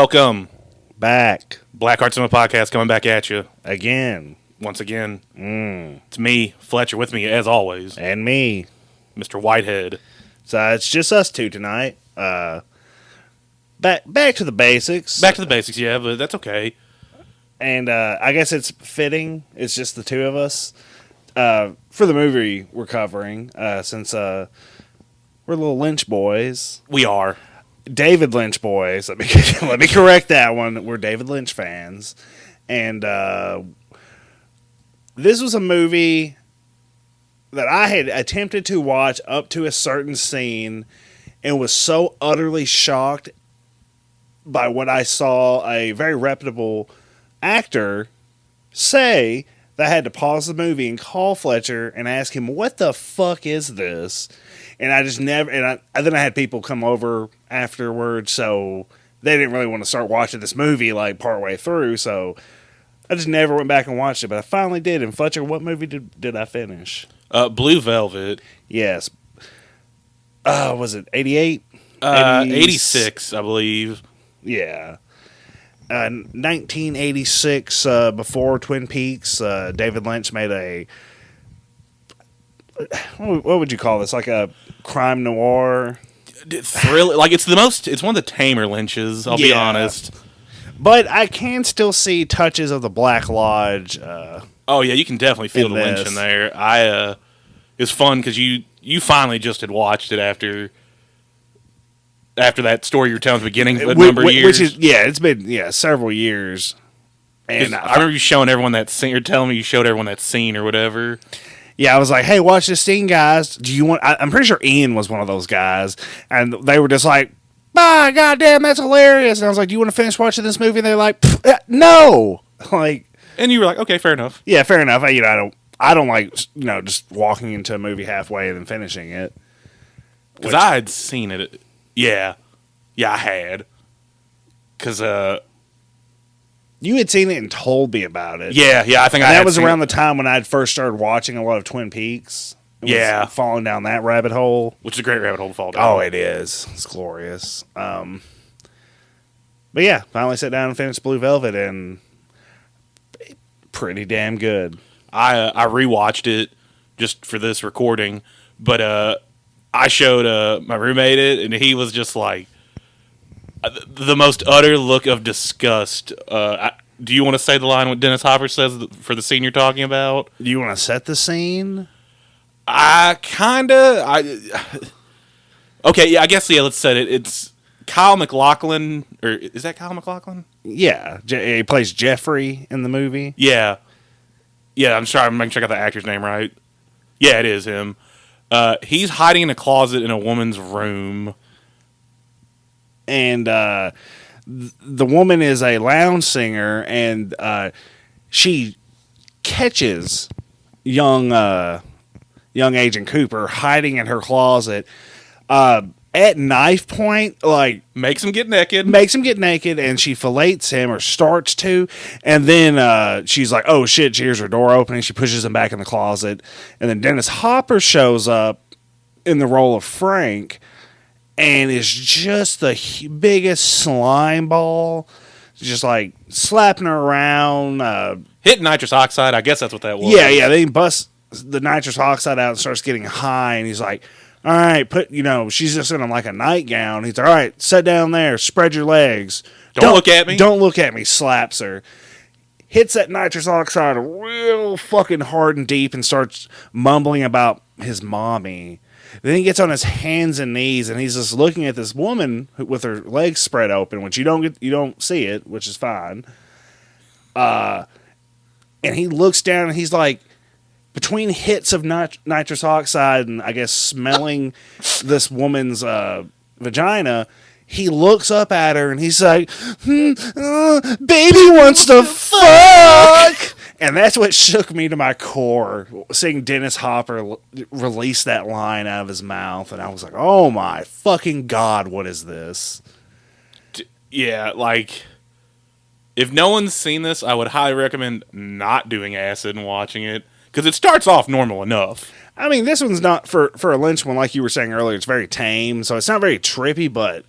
Welcome, Back Black Heart Cinema Podcast, coming back at you again. once again. Mm. It's me, Fletcher, with me as always, And me. Mr. Whitehead. So it's just us two tonight. Uh, back back to the basics. Back to the basics, yeah, but that's okay. and uh, I guess it's fitting. It's just the two of us uh, for the movie we're covering, uh, since uh, we're little Lynch boys, We are. David Lynch boys. Let me let me correct that one. We're David Lynch fans, and uh, this was a movie that I had attempted to watch up to a certain scene, and was so utterly shocked by what I saw a very reputable actor say that I had to pause the movie and call Fletcher and ask him, "What the fuck is this?" And I just never. And I and then I had people come over afterwards, so they didn't really want to start watching this movie like partway through. So I just never went back and watched it, but I finally did. And Fletcher, what movie did did I finish? Uh, Blue Velvet, Yes. Uh, was it eighty eight? Uh, eighty six, I believe. Yeah. Uh, 1986, uh, before Twin Peaks, uh, David Lynch made a. What would you call this? Like a crime noir? D- Thrill, like, it's the most, it's one of the tamer Lynches, I'll be Yeah. honest. But I can still see touches of the Black Lodge. Uh, Oh, yeah, you can definitely feel In the Lynch this. in there. I, uh, it was fun because you, you finally just had watched it after. After that story you were telling at the beginning, a whi- number of whi- years. Which is, yeah, it's been, yeah, several years. 'Cause And I I, remember you showing everyone that scene, or telling me you showed everyone that scene or whatever. Yeah, I was like, hey, watch this scene, guys. Do you want, I, I'm pretty sure Ian was one of those guys. And they were just like, ah, goddamn, that's hilarious. And I was like, do you want to finish watching this movie? And they're like, uh, no. Like, And you were like, okay, fair enough. Yeah, fair enough. I, you know, I don't, I don't like, you know, just walking into a movie halfway and then finishing it. Because I had seen it. Yeah. Yeah, I had. Because, uh, You had seen it and told me about it. yeah, yeah, I think I had that was around it, the time when I'd first started watching a lot of Twin Peaks. It was Yeah. falling down that rabbit hole. which is a great rabbit hole to fall down. Oh, it is. It's glorious. Um, but yeah, finally sat down and finished Blue Velvet, and pretty damn good. I, uh, I rewatched it just for this recording, but, uh, I showed, uh, my roommate it, and he was just like, the most utter look of disgust. Uh, I, do you want to say the line what Dennis Hopper says for the scene you're talking about? Do you want to set the scene? I kinda. I okay. Yeah, I guess yeah. Let's set it. It's Kyle McLaughlin, or is that Kyle McLaughlin? Yeah, he plays Jeffrey in the movie. Yeah, yeah. I'm sorry. I'm make sure I got the actor's name right. Yeah, it is him. Uh, he's hiding in a closet in a woman's room. And uh, th- the woman is a lounge singer, and uh, she catches young uh, young Agent Cooper hiding in her closet. Uh, at knife point, like Makes him get naked. makes him get naked, and she fillets him or starts to, and then uh, she's like, "Oh shit!" She hears her door opening. She pushes him back in the closet, and then Dennis Hopper shows up in the role of Frank, and is just the biggest slime ball, just like slapping around. Uh, Hit nitrous oxide. I guess that's what that was. yeah, yeah. They bust the nitrous oxide out and starts getting high, and he's like, "All right, put you know." She's just in like a nightgown. He's like, "All right, sit down there, spread your legs. Don't look at me." Don't look at me." Slaps her, hits that nitrous oxide real fucking hard and deep, and starts mumbling about his mommy. Then he gets on his hands and knees, and he's just looking at this woman with her legs spread open, which you don't get, you don't see it, which is fine. Uh, and he looks down, and he's like, between hits of nit- nitrous oxide and I guess smelling this woman's uh, vagina, he looks up at her and he's like, hmm, uh, "Baby wants to fuck." And that's what shook me to my core, seeing Dennis Hopper l- release that line out of his mouth, and I was like, "Oh my fucking god, what is this?" yeah. Like, if no one's seen this, I would highly recommend not doing acid and watching it because it starts off normal enough. I mean, this one's not for for a Lynch one, like you were saying earlier. It's very tame, so it's not very trippy, but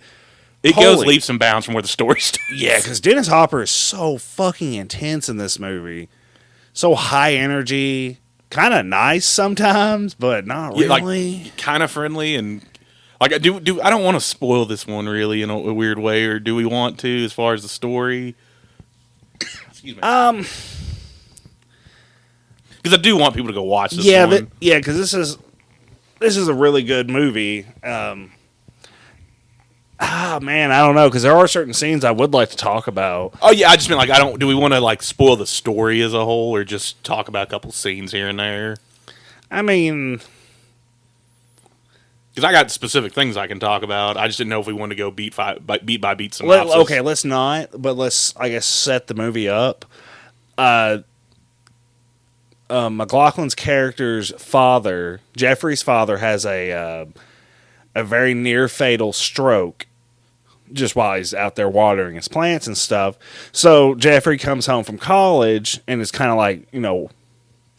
it goes Holy- leaps and bounds from where the story starts. Yeah, because Dennis Hopper is so fucking intense in this movie. So high energy, kind of nice sometimes, but not Yeah, like, really. kind of friendly and like I do do I don't want to spoil this one really in a, a weird way or do we want to as far as the story? Excuse me. um, Because I do want people to go watch this yeah, yeah, because this is this is a really good movie. Um, ah, man, I don't know because there are certain scenes I would like to talk about. oh yeah, I just mean like I don't. Do we want to like spoil the story as a whole or just talk about a couple scenes here and there? I mean, Because I got specific things I can talk about. I just didn't know if we wanted to go beat by, by beat by beat let, synopsis. okay, let's not, but let's I guess set the movie up. Uh, uh, McLaughlin's character's father, Jeffrey's father, has a uh, a very near fatal stroke just while he's out there watering his plants and stuff. So Jeffrey comes home from college and is kind of like you know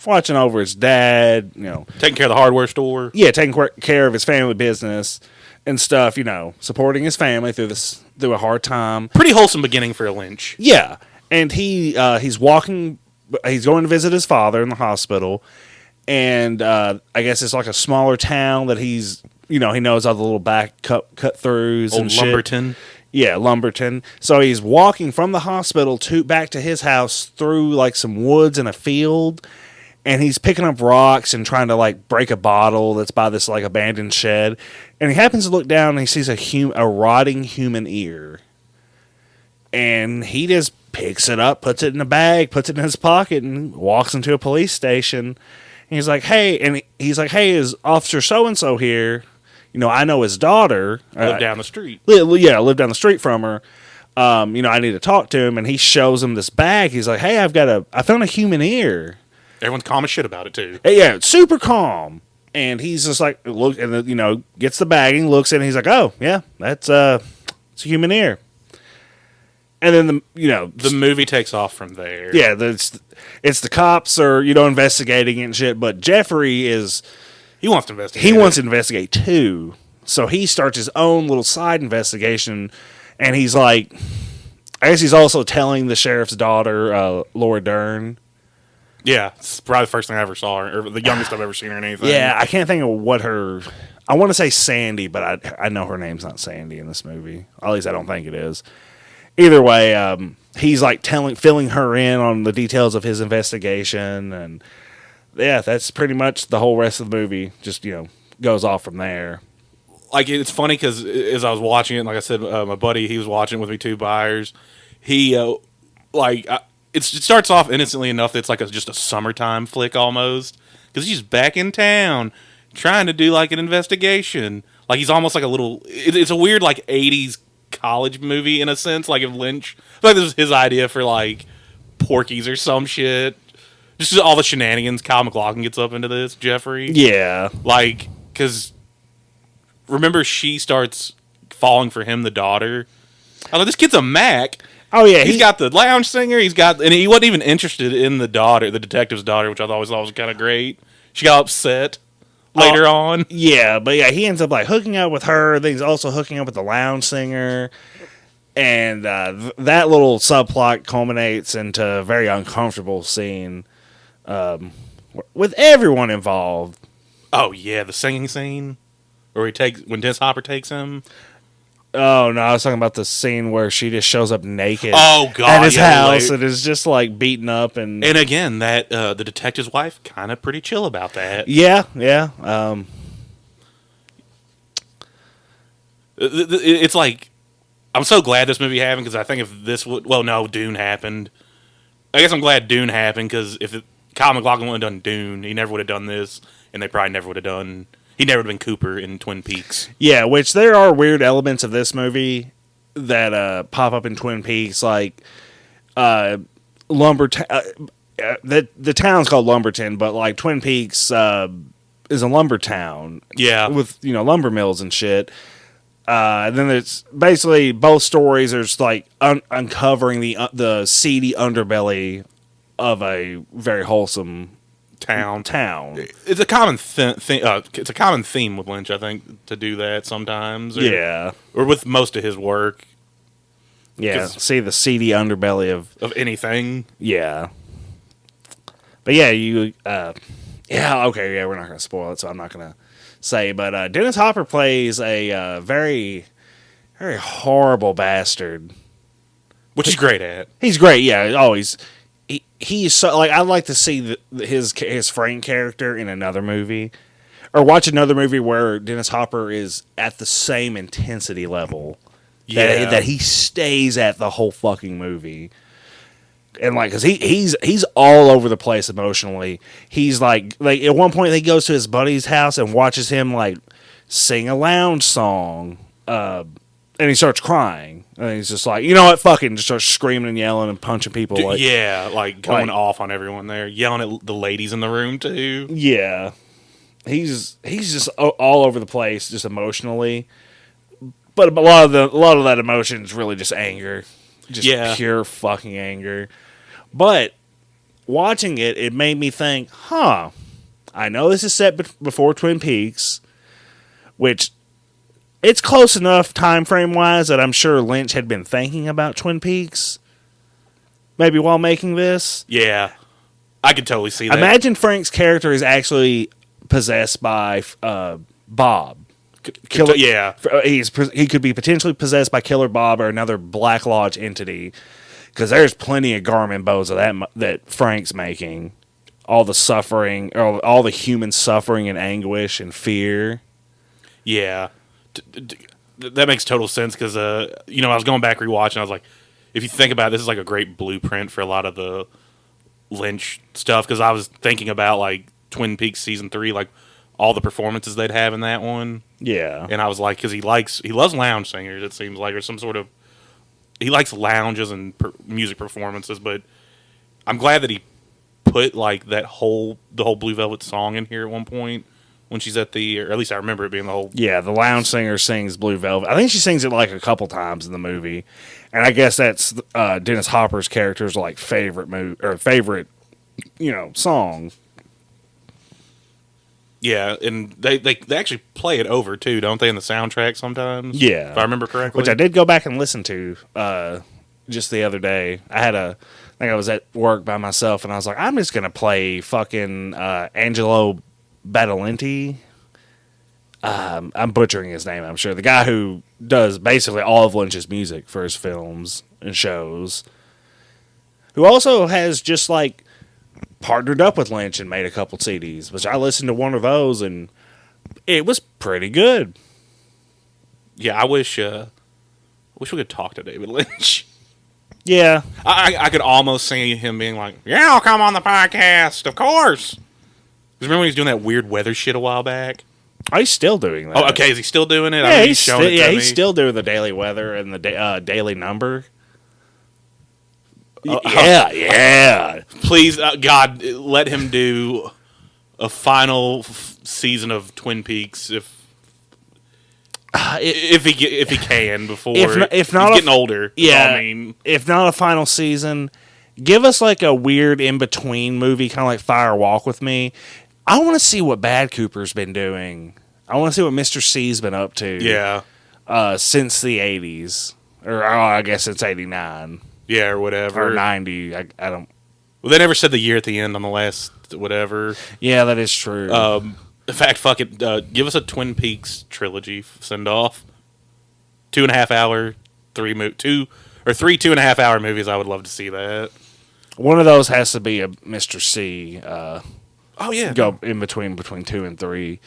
watching over his dad, you know, Taking care of the hardware store. yeah, taking care of his family business and stuff, you know, supporting his family through this through a hard time. Pretty wholesome beginning for a Lynch. Yeah, and he uh, he's walking. He's going to visit his father in the hospital, and uh, I guess it's like a smaller town that he's you know he knows all the little back cut cut throughs Old and shit. Lumberton. Yeah, Lumberton. So he's walking from the hospital to back to his house through like some woods and a field, and he's picking up rocks and trying to like break a bottle that's by this like abandoned shed. And he happens to look down and he sees a hum- a rotting human ear, and he just picks it up, puts it in a bag, puts it in his pocket, and walks into a police station. And he's like, "Hey," and he's like, "Hey, is Officer So and So here?" You know, I know his daughter. Live Uh, down the street. li- yeah, I live down the street from her. Um, you know, I need to talk to him, and he shows him this bag. He's like, "Hey, I've got a, I found a human ear." Everyone's calm as shit about it too. Hey, yeah, super calm. And he's just like, look, and you know, gets the bag and looks. And he's like, "Oh, yeah, that's uh, it's a human ear." And then the, you know, The movie takes off from there. yeah, the, it's it's the cops are you know investigating it and shit. But Jeffrey is he wants to investigate. he it. wants to investigate too. So he starts his own little side investigation, and he's like, I guess he's also telling the sheriff's daughter, uh, Laura Dern. Yeah, it's probably the first thing I ever saw her, or the youngest I've ever seen her in anything. Yeah, I can't think of what her. I want to say Sandy, but I I know her name's not Sandy in this movie. At least I don't think it is. Either way, um, he's like telling, filling her in on the details of his investigation, and yeah, that's pretty much the whole rest of the movie. Just you know, goes off from there. like it's funny because as I was watching it, like I said, uh, my buddy he was watching it with me two buyers. He uh, like I, it starts off innocently enough that it's like a, just a summertime flick almost because he's back in town trying to do like an investigation. Like he's almost like a little. It, it's a weird like '80s college movie in a sense. Like if Lynch, like this was his idea for like Porky's or some shit. Just all the shenanigans Kyle McLaughlin gets up into this. Jeffrey, Yeah, like because remember she starts falling for him the daughter i like this kid's a mac Oh yeah, he's he- got the lounge singer he's got and he wasn't even interested in the daughter the detective's daughter which i always thought was kind of great she got upset later Oh. on Yeah, but yeah, he ends up like hooking up with her. Then he's also hooking up with the lounge singer, and uh, th- that little subplot culminates into a very uncomfortable scene um, with everyone involved. oh yeah the singing scene where he takes when dennis hopper takes him Oh no, I was talking about the scene where she just shows up naked oh god at his yeah, house like- and is just like beaten up and, and again that uh, the detective's wife kind of pretty chill about that yeah, yeah. Um, th- it's like I'm so glad this movie happened because I think if this would well no Dune happened, I guess I'm glad Dune happened because if it, Kyle McLaughlin would have done Dune, he never would have done this, and they probably never would have done. He never would have been Cooper in Twin Peaks. Yeah, which there are weird elements of this movie that uh, pop up in Twin Peaks, like uh, Lumber. Uh, uh, the the town's called Lumberton, but like Twin Peaks uh, is a lumber town Yeah, with you know lumber mills and shit. Uh, and then it's basically both stories are just like un- uncovering the uh, the seedy underbelly of a very wholesome town. town. It's a common th- th- uh, it's a common theme with Lynch, I think, to do that sometimes. Or, Yeah, or with most of his work Yeah, See the seedy underbelly of of anything. yeah. But yeah, you. uh Yeah, okay, yeah. We're not gonna spoil it, so I'm not gonna say. But uh Dennis Hopper plays a uh, very, very horrible bastard. which he's great at. He's great, yeah. Always, he he's so like I'd like to see the, his his Frank character in another movie, or watch another movie where Dennis Hopper is at the same intensity level that that he stays at the whole fucking movie. And like, cause he he's he's all over the place emotionally. He's like like at one point he goes to his buddy's house and watches him like sing a lounge song, uh, and he starts crying. And he's just like, you know what, fucking, just starts screaming and yelling and punching people. D- like, yeah, like going like- off on everyone there, yelling at the ladies in the room too. Yeah, he's he's just all over the place, just emotionally. But a lot of the a lot of that emotion is really just anger, just Yeah. pure fucking anger. But watching it, it made me think, huh? I know this is set before Twin Peaks, which it's close enough time frame wise that I'm sure Lynch had been thinking about Twin Peaks. Maybe while making this, Yeah, I could totally see that. Imagine Frank's character is actually possessed by uh, Bob. Killer- yeah, Uh, He's he could be potentially possessed by Killer Bob or another Black Lodge entity, because there's plenty of garmonbozia of that that Frank's making. All the suffering, all, all the human suffering and anguish and fear. yeah. D- d- d- that makes total sense because uh, you know, I was going back rewatching. I was like, if you think about it, this is like a great blueprint for a lot of the Lynch stuff. Because I was thinking about like Twin Peaks season three, like all the performances they'd have in that one. Yeah, and I was like, because he likes he loves lounge singers. It seems like or some sort of he likes lounges and per, music performances. But I'm glad that he put like that whole the whole Blue Velvet song in here at one point when she's at the or at least I remember it being the whole. yeah. The lounge singer sings Blue Velvet. I think she sings it like a couple times in the movie, and I guess that's uh, Dennis Hopper's character's like favorite move or favorite, you know, song. Yeah, and they, they they actually play it over too, don't they? In the soundtrack sometimes. Yeah. if I remember correctly. which I did go back and listen to uh, just the other day. I had a, I think I was at work by myself, and I was like, I'm just gonna play fucking uh, Angelo Badalinti. Um, I'm butchering his name. I'm sure the guy who does basically all of Lynch's music for his films and shows, who also has just like partnered up with Lynch and made a couple CDs. Which I listened to one of those, and it was pretty good. Yeah, I wish. Uh, I wish we could talk to David Lynch. Yeah, I, I I could almost see him being like, "Yeah, I'll come on the podcast, of course." Remember when he was doing that weird weather shit a while back? Oh, he's still doing that. Oh, okay. Is he still doing it? I Yeah, mean, he's, showing still, it yeah, he's still doing the daily weather and the da- uh, daily number. Uh, yeah, yeah. Please, uh, God, let him do a final f- season of Twin Peaks if if he if he can before If n- if not he's getting older. Yeah. I mean, If not a final season, give us like a weird in between movie, kind of like Fire Walk with Me. I want to see what Bad Cooper's been doing. I want to see what Mister C's been up to. yeah, uh, since the eighties, or oh, I guess it's eighty nine yeah, or whatever. or ninety. I, I don't. Well, they never said the year at the end on the last whatever. Yeah, that is true. Um, in fact, fuck it. Uh, give us a Twin Peaks trilogy send off. Two and a half hour, three mo- two or three two and a half hour movies. I would love to see that. One of those has to be a Mister C. Uh, Oh yeah, go in between between two and three.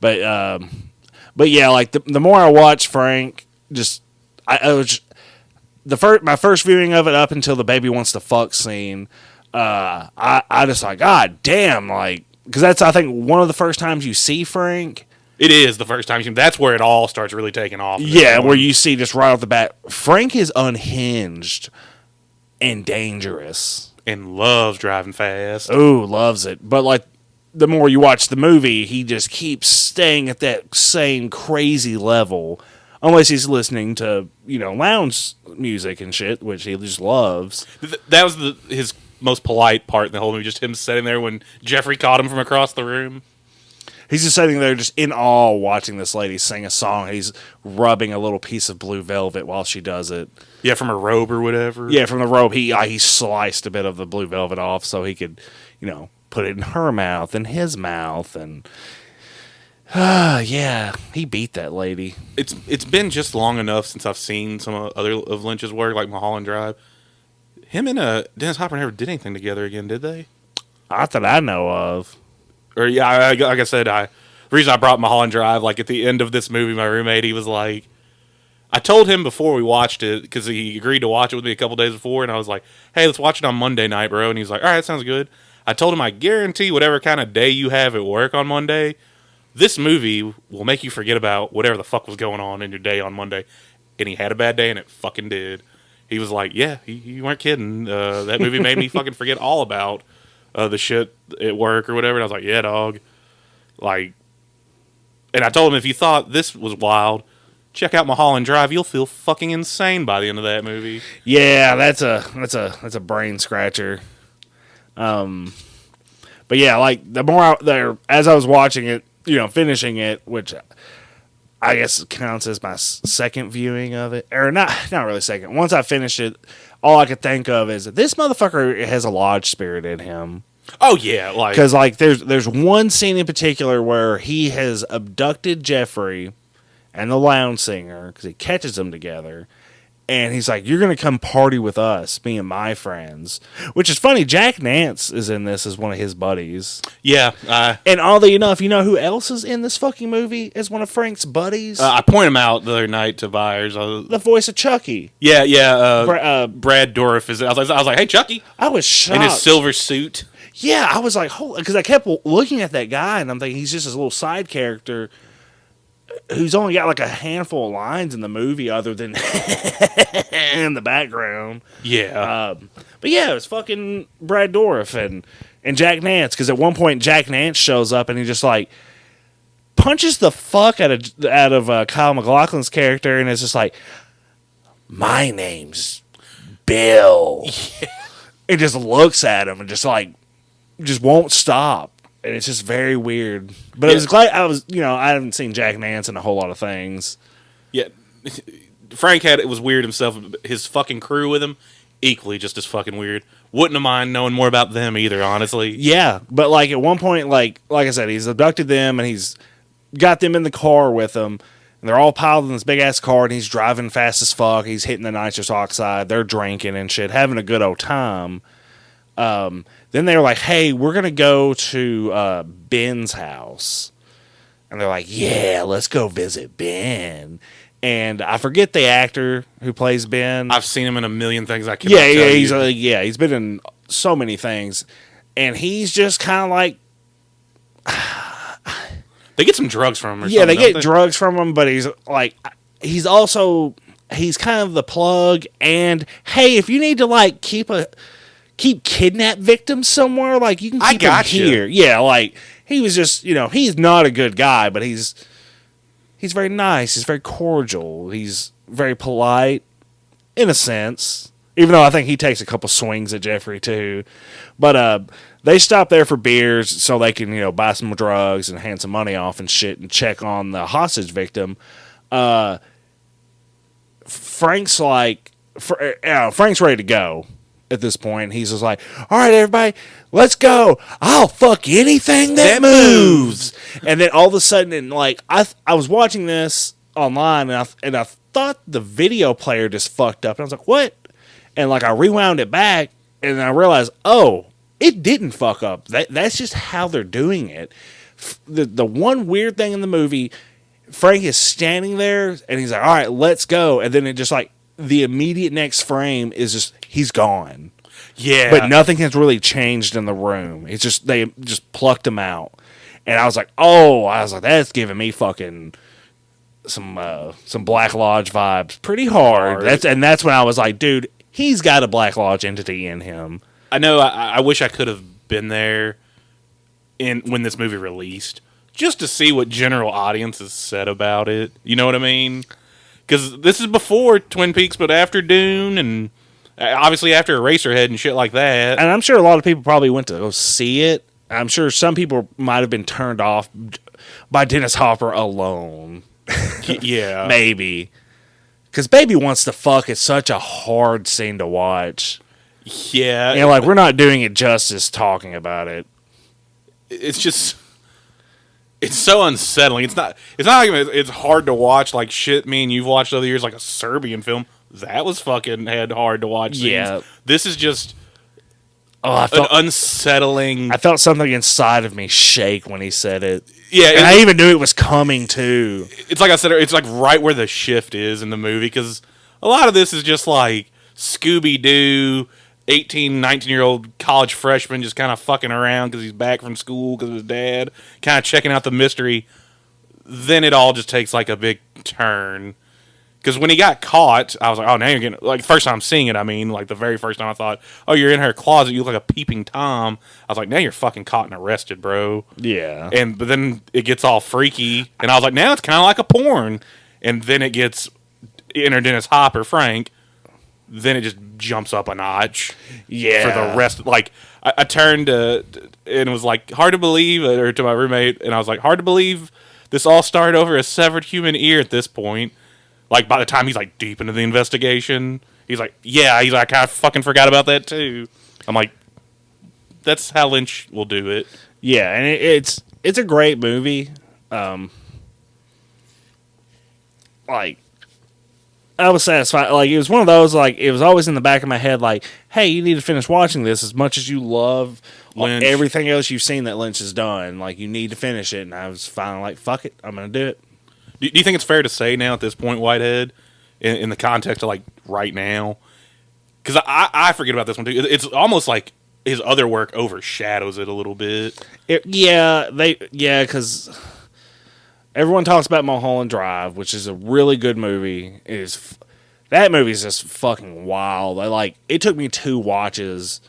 But um, but yeah, like the the more I watch Frank, just I, I was the first my first viewing of it up until the baby wants to fuck scene. Uh, I I just like God damn like because that's I think one of the first times you see Frank. It is the first time. you see him. That's where it all starts really taking off. Yeah, where you see just right off the bat, Frank is unhinged and dangerous. and loves driving fast. Ooh, loves it. But like the more you watch the movie, he just keeps staying at that same crazy level. Unless he's listening to, you know, lounge music and shit, which he just loves. Th- that was the his most polite part in the whole movie. Just him sitting there when Jeffrey caught him from across the room. He's just sitting there, just in awe, watching this lady sing a song. He's rubbing a little piece of blue velvet while she does it. Yeah, from a robe or whatever. Yeah, from the robe, he uh, he sliced a bit of the blue velvet off so he could, you know, put it in her mouth and his mouth, and uh, yeah, he beat that lady. it's it's been just long enough since I've seen some other of Lynch's work, like Mulholland Drive. Him and uh, Dennis Hopper never did anything together again, did they? Not that I know of. Or yeah, I, I- like I said, I the reason I brought Mulholland Drive, like at the end of this movie, my roommate he was like, I told him before we watched it because he agreed to watch it with me a couple days before, and I was like, hey, let's watch it on Monday night, bro. And he's like, all right, sounds good. I told him I guarantee whatever kind of day you have at work on Monday, this movie will make you forget about whatever the fuck was going on in your day on Monday. And he had a bad day, and it fucking did. He was like, "Yeah, you, weren't kidding. Uh, that movie made me fucking forget all about uh, the shit at work or whatever." And I was like, "Yeah, dog." Like, and I told him if you thought this was wild, check out Mulholland Drive. You'll feel fucking insane by the end of that movie. Yeah, that's a that's a that's a brain scratcher. Um, but yeah, like the more out there as I was watching it, you know, finishing it, which I guess counts as my second viewing of it, or not not really second. Once I finished it, all I could think of is this motherfucker has a lodge spirit in him. Oh yeah, like Because like there's there's one scene in particular where he has abducted Jeffrey and the lounge singer because he catches them together, and he's like, "You're gonna come party with us, me and my friends." Which is funny. Jack Nance is in this as one of his buddies, yeah. I and oddly enough, you know who else is in this fucking movie as one of Frank's buddies? uh, I point him out the other night to buyers. Was, the voice of Chucky. yeah, yeah. Uh, Bra- uh, Brad Dourif is. I was, like, I was like, "Hey, Chucky," I was shocked. in his silver suit. Yeah, I was like, because I kept looking at that guy, and I'm thinking he's just this little side character who's only got like a handful of lines in the movie, other than in the background. Yeah. Um, but yeah, it was fucking Brad Dourif and and Jack Nance. Because at one point, Jack Nance shows up, and he just like punches the fuck out of out of uh, Kyle McLaughlin's character, and it's just like, my name's Bill. It just looks at him and just like just won't stop. And it's just very weird. But I was Yeah. glad I was you know, I haven't seen Jack Nance in a whole lot of things. Yeah, Frank had it was weird himself. His fucking crew with him, equally just as fucking weird. Wouldn't have mind knowing more about them either. Honestly, Yeah. But like at one point, like like I said, he's abducted them and he's got them in the car with him. And they're all piled in this big ass car and he's driving fast as fuck. He's hitting the nitrous oxide. They're drinking and shit, having a good old time. Um, then they're like, hey, we're going to go to uh, Ben's house. And they're like, yeah, let's go visit Ben. And I forget the actor who plays Ben. I've seen him in a million things. I can yeah, yeah, he's uh, yeah, he's been in so many things. And he's just kind of like, they get some drugs from him. Or yeah, they get don't drugs from him, but he's like, he's also he's kind of the plug. And hey, if you need to like keep a keep kidnap victims somewhere, like you can I keep them gotcha. here. Yeah, like he was just you know he's not a good guy, but he's he's very nice. He's very cordial. He's very polite in a sense. Even though I think he takes a couple swings at Jeffrey too, but uh, they stop there for beers so they can you know buy some drugs and hand some money off and shit and check on the hostage victim. Uh, Frank's like, Fr- uh, Frank's ready to go at this point. He's just like, all right, everybody, let's go. I'll fuck anything that, That moves. And then all of a sudden, and like I, th- I was watching this online, and I th- and I thought the video player just fucked up, and I was like, what? And like I rewound it back, and I realized, oh, it didn't fuck up. That that's just how they're doing it. F- The the one weird thing in the movie, Frank is standing there, and he's like, all right, let's go, and then it just like the immediate next frame is just he's gone Yeah, but nothing has really changed in the room. It's just they just plucked him out, and I was like, oh, I was like, that's giving me fucking some uh, some Black Lodge vibes, pretty hard. Hard. That's and that's when I was like, dude, he's got a Black Lodge entity in him. I know. I, I wish I could have been there in when this movie released, just to see what general audiences said about it. You know what I mean? Because this is before Twin Peaks, but after Dune, and Uh, Obviously, after Eraserhead and shit like that. and I'm sure a lot of people probably went to go see it. I'm sure some people might have been turned off by Dennis Hopper alone. yeah. Maybe. Because Baby Wants to Fuck is such a hard scene to watch. Yeah. And like, we're not doing it justice talking about it. it's just it's so unsettling. It's not. It's not like it's hard to watch like shit. Me and you've watched other years like a Serbian film that was fucking had hard to watch. scenes. Yeah. This is just Oh, I an felt, unsettling. I felt something inside of me shake when he said it. yeah, And I even knew it was coming too. it's like I said. It's like right where the shift is in the movie because a lot of this is just like Scooby Doo. 18, 19 year old college freshman just kind of fucking around because he's back from school because of his dad, kind of checking out the mystery. Then it all just takes like a big turn. Because when he got caught, I was like, oh, now you're getting, like, first time seeing it, I mean, like, the very first time I thought, oh, you're in her closet, you look like a peeping Tom. I was like, now you're fucking caught and arrested, bro. Yeah. And, but then it gets all freaky, and I was like, now it's kind of like a porn. And then it gets, enter Dennis Hopper, Frank, then it just jumps up a notch yeah. for the rest. Like I, I turned to and it was like hard to believe, uh, or to my roommate, and I was like, hard to believe this all started over a severed human ear at this point. Like by the time he's like deep into the investigation, he's like, yeah, he's like, I fucking forgot about that too. I'm like, that's how Lynch will do it. Yeah, and it, it's it's a great movie. Um, like I was satisfied. Like it was one of those. Like it was always in the back of my head. Like, hey, you need to finish watching this as much as you love Lynch. everything else you've seen that Lynch has done. Like you need to finish it. And I was finally like, fuck it, I'm gonna do it. Do, do you think it's fair to say now at this point, Whitehead, in, in the context of like right now? Because I, I forget about this one too. It's almost like his other work overshadows it a little bit. It, yeah, they yeah, because everyone talks about Mulholland Drive, which is a really good movie. It is f- that movie is just fucking wild. I like it took me two watches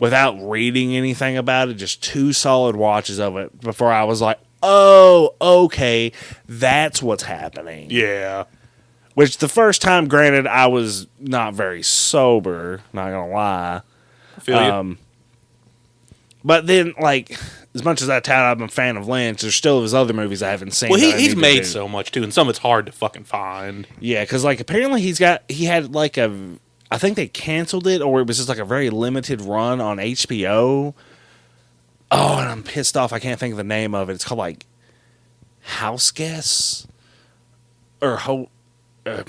without reading anything about it, just two solid watches of it before I was like, oh, okay, that's what's happening. Yeah. Which the first time, granted, I was not very sober. Not gonna lie. I feel you. Um, but then, like, as much as I tout I'm a fan of Lynch, there's still his other movies I haven't seen. Well, he, he's made so much too, and some of it's hard to fucking find. Yeah, because like apparently he's got he had like a I think they canceled it or it was just like a very limited run on HBO. Oh, and I'm pissed off. I can't think of the name of it. It's called like House Guests or ho. Uh,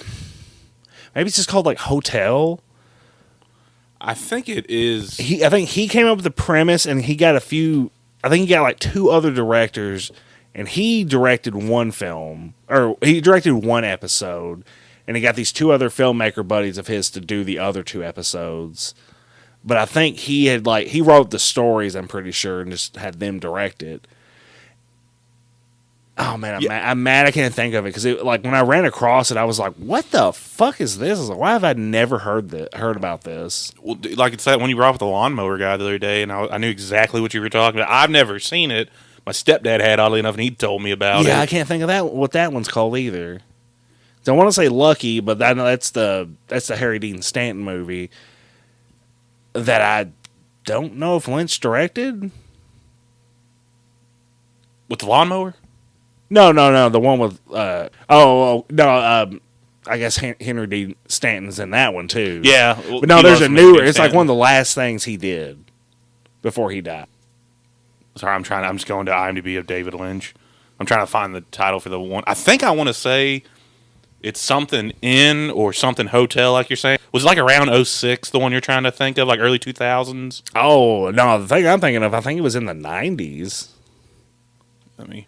maybe it's just called like Hotel. I think it is. he I think he came up with the premise and he got a few I think he got like two other directors and he directed one film or he directed one episode and he got these two other filmmaker buddies of his to do the other two episodes. But I think he had like he wrote the stories, I'm pretty sure, and just had them direct it. Oh man, I'm, Yeah. mad, I'm mad I can't think of it because it, like when I ran across it, I was like, "What the fuck is this?" Like, "Why have I never heard that heard about this?" Well, like it's that when you brought up with the lawnmower guy the other day, and I, I knew exactly what you were talking about. I've never seen it. My stepdad had, oddly enough, and he told me about yeah, it. Yeah, I can't think of that what that one's called either. So I want to say Lucky, but that, that's the that's the Harry Dean Stanton movie that I don't know if Lynch directed. With the lawnmower? No, no, no, the one with uh oh, oh no, um, I guess Harry Dean Stanton's in that one too. Yeah. but no, there's a newer. It's like one of the last things he did before he died. Sorry, I'm trying. I'm just going to IMDb of David Lynch. I'm trying to find the title for the one. I think I want to say it's something in or something hotel, like you're saying. Was it like around 06, the one you're trying to think of, like early 2000s? Oh no, the thing I'm thinking of, I think it was in the '90s. Let me,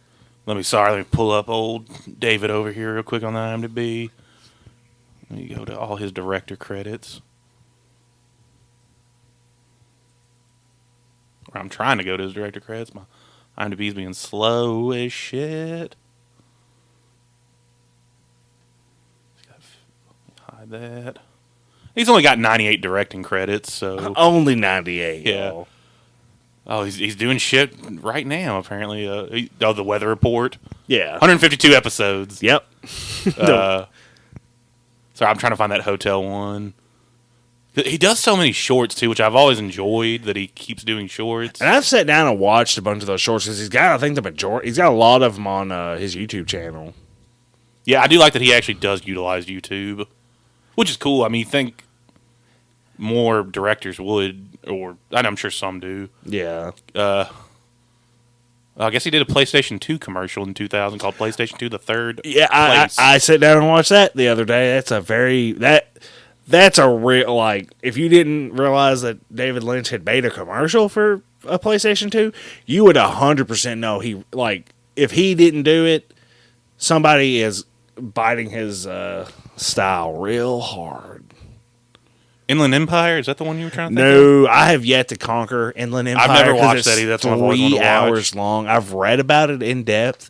let me. Sorry, let me pull up old David over here real quick on the IMDb. Let me go to all his director credits. Or I'm trying to go to his director credits. My IMDb's being slow as shit. Hide that. He's only got 98 directing credits, so Only '98. Yeah. Oh, he's he's doing shit right now. Apparently, uh, he, oh, the Weather Report, Yeah. 152 episodes. Yep. Uh, sorry, I'm trying to find that hotel one. He does so many shorts too, which I've always enjoyed. That he keeps doing shorts. And I've sat down and watched a bunch of those shorts because he's got, I think, the majority. He's got a lot of them on uh, his YouTube channel. Yeah, I do like that he actually does utilize YouTube, which is cool. I mean, you think more directors would, or I'm sure some do. Yeah. Uh, I guess he did a PlayStation 2 commercial in 2000 called PlayStation 2: The Third. Yeah, I. I I sat down and watched that the other day. That's a very that that's a real like if you didn't realize that David Lynch had made a commercial for a PlayStation 2, you would 100% know he like if he didn't do it, somebody is biting his uh, style real hard. Inland Empire is that the one you were trying to think? Of? No, I have yet to conquer Inland Empire. never 'cause watched that either. That's I've three hours long. I've read about it in depth,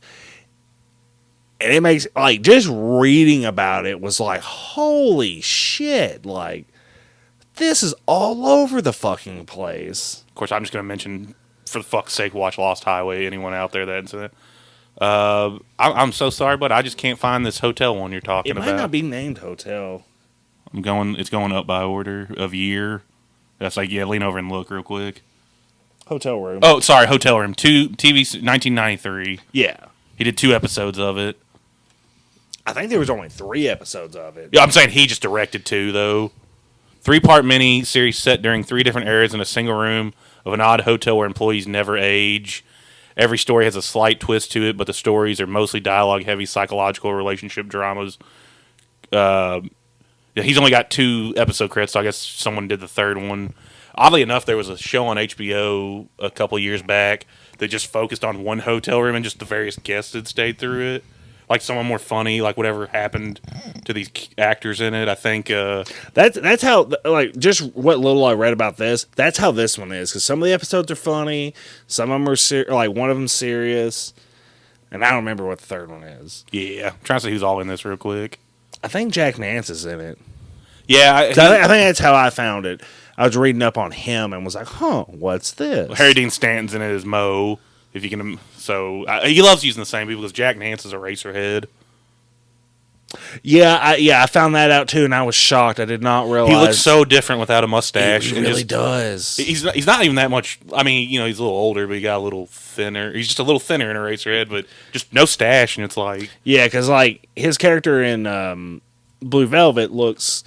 and it makes like just reading about it was like, holy shit! Like this is all over the fucking place. Of course, I'm just going to mention, for the fuck's sake, watch Lost Highway. Anyone out there that's in it? Uh, I, I'm so sorry, but I just can't find this hotel one you're talking about. It about. might not be named hotel. I'm going. It's going up by order of year. That's like yeah. Lean over and look real quick. Hotel room. Oh, sorry, Hotel Room. Two TV, 1993. yeah, He did two episodes of it. I think there was only three episodes of it. Yeah, I'm saying he just directed two though. Three part mini series set during three different eras in a single room of an odd hotel where employees never age. Every story has a slight twist to it, but the stories are mostly dialogue heavy psychological relationship dramas. Uh, he's only got two episode credits, so I guess someone did the third one. Oddly enough, there was a show on HBO a couple years back that just focused on one hotel room and just the various guests that stayed through it. Like someone more funny, like whatever happened to these actors in it. I think uh, That's that's how like just what little I read about this. That's how this one is because some of the episodes are funny, some of them are ser- like one of them serious, and I don't remember what the third one is. Yeah, I'm trying to see who's all in this real quick. I think Jack Nance is in it. Yeah, I, So I, thi- I think that's how I found it. I was reading up on him and was like, "Huh, what's this?" Harry Dean Stanton's in it as Mo. If you can, so uh, he loves using the same people because Jack Nance is Eraserhead. Yeah, I, yeah, I found that out too, and I was shocked. I did not realize He looks so different without a He mustache. and really just- does. He's not, he's not even that much. I mean, you know, he's a little older, but he got a little thinner. He's just a little thinner in Eraserhead, but just no stash, and it's like Yeah, because like his character in um, Blue Velvet looks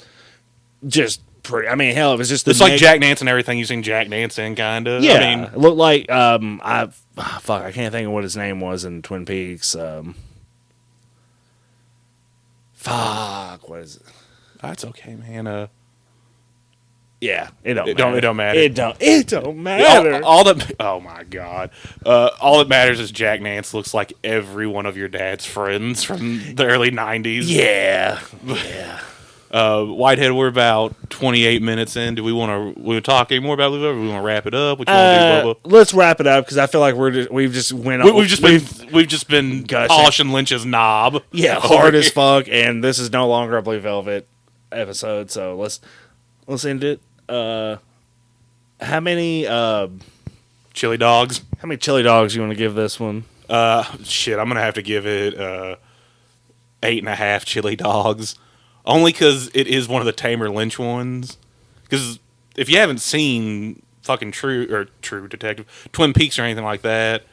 just pretty. I mean, hell, it was just the it's like Jack Nance and everything you've seen Jack Nance in, kind of. Yeah, I mean, it looked like um, I ah, fuck, I can't think of what his name was in Twin Peaks. Um, fuck, what is it? that's okay, man. Uh, Yeah, it don't. It don't- matter. it don't matter. It don't. It don't all, matter. all that. Oh my god! Uh, all that matters is Jack Nance looks like every one of your dad's friends from the early '90s. yeah, yeah. Uh, Whitehead, we're about 28 minutes in. Do we want to we talk any more about Blue Velvet? We want to wrap it up. What you Uh, do, let's wrap it up because I feel like we're just, we've just went. We, we've just been we've just been Gosh, polishing Lynch's knob. yeah hard as fuck, and this is no longer a Blue Velvet episode. So let's let's end it. Uh, how many uh, Chili dogs. how many chili dogs you want to give this one? Uh, shit, I'm gonna have to give it uh, eight and a half chili dogs, only because it is one of the tamer Lynch ones. Because if you haven't seen fucking True or True Detective, Twin Peaks or anything like that,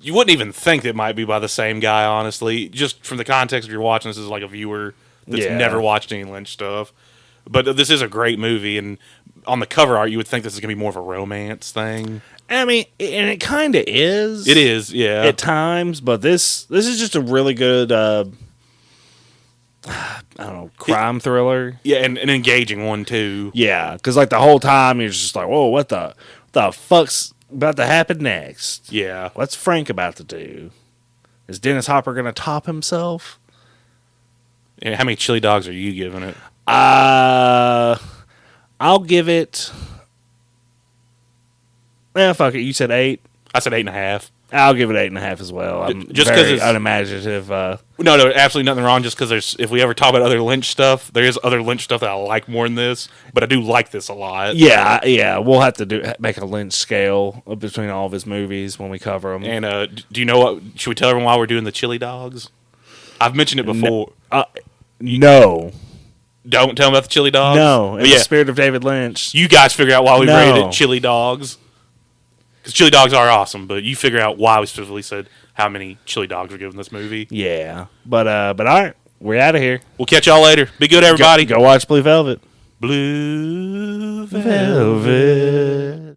you wouldn't even think it might be by the same guy. Honestly, just from the context of you're watching this as like a viewer that's Yeah. never watched any Lynch stuff. But this is a great movie, and on the cover art, you would think this is gonna be more of a romance thing. I mean, and it kind of is. It is, yeah. at times, but this this is just a really good. Uh, I don't know, crime thriller. yeah, and an engaging one too. Yeah, because like the whole time you're just like, whoa, what the what the fuck's about to happen next? Yeah. What's Frank about to do? Is Dennis Hopper gonna top himself? Yeah, How many chili dogs are you giving it? Uh I'll give it. Yeah, fuck it. You said eight. I said eight and a half. I'll give it eight and a half as well. I'm Just because it's- unimaginative. Uh, No, no, absolutely nothing wrong. Just because there's, if we ever talk about other Lynch stuff, there is other Lynch stuff that I like more than this. But I do like this a lot. yeah, yeah. We'll have to do make a Lynch scale between all of his movies when we cover them. And uh, do you know what? Should we tell everyone why we're doing the chili dogs? I've mentioned it before. Uh, no. Don't tell them about the chili dogs. No, in But yeah, the spirit of David Lynch. you guys figure out why we No. rated it chili dogs. Because chili dogs are awesome, but you figure out why we specifically said how many chili dogs were given this movie. Yeah, but uh, but all right, we're out of here. We'll catch y'all later. Be good, everybody. Go, go watch Blue Velvet. Blue Velvet.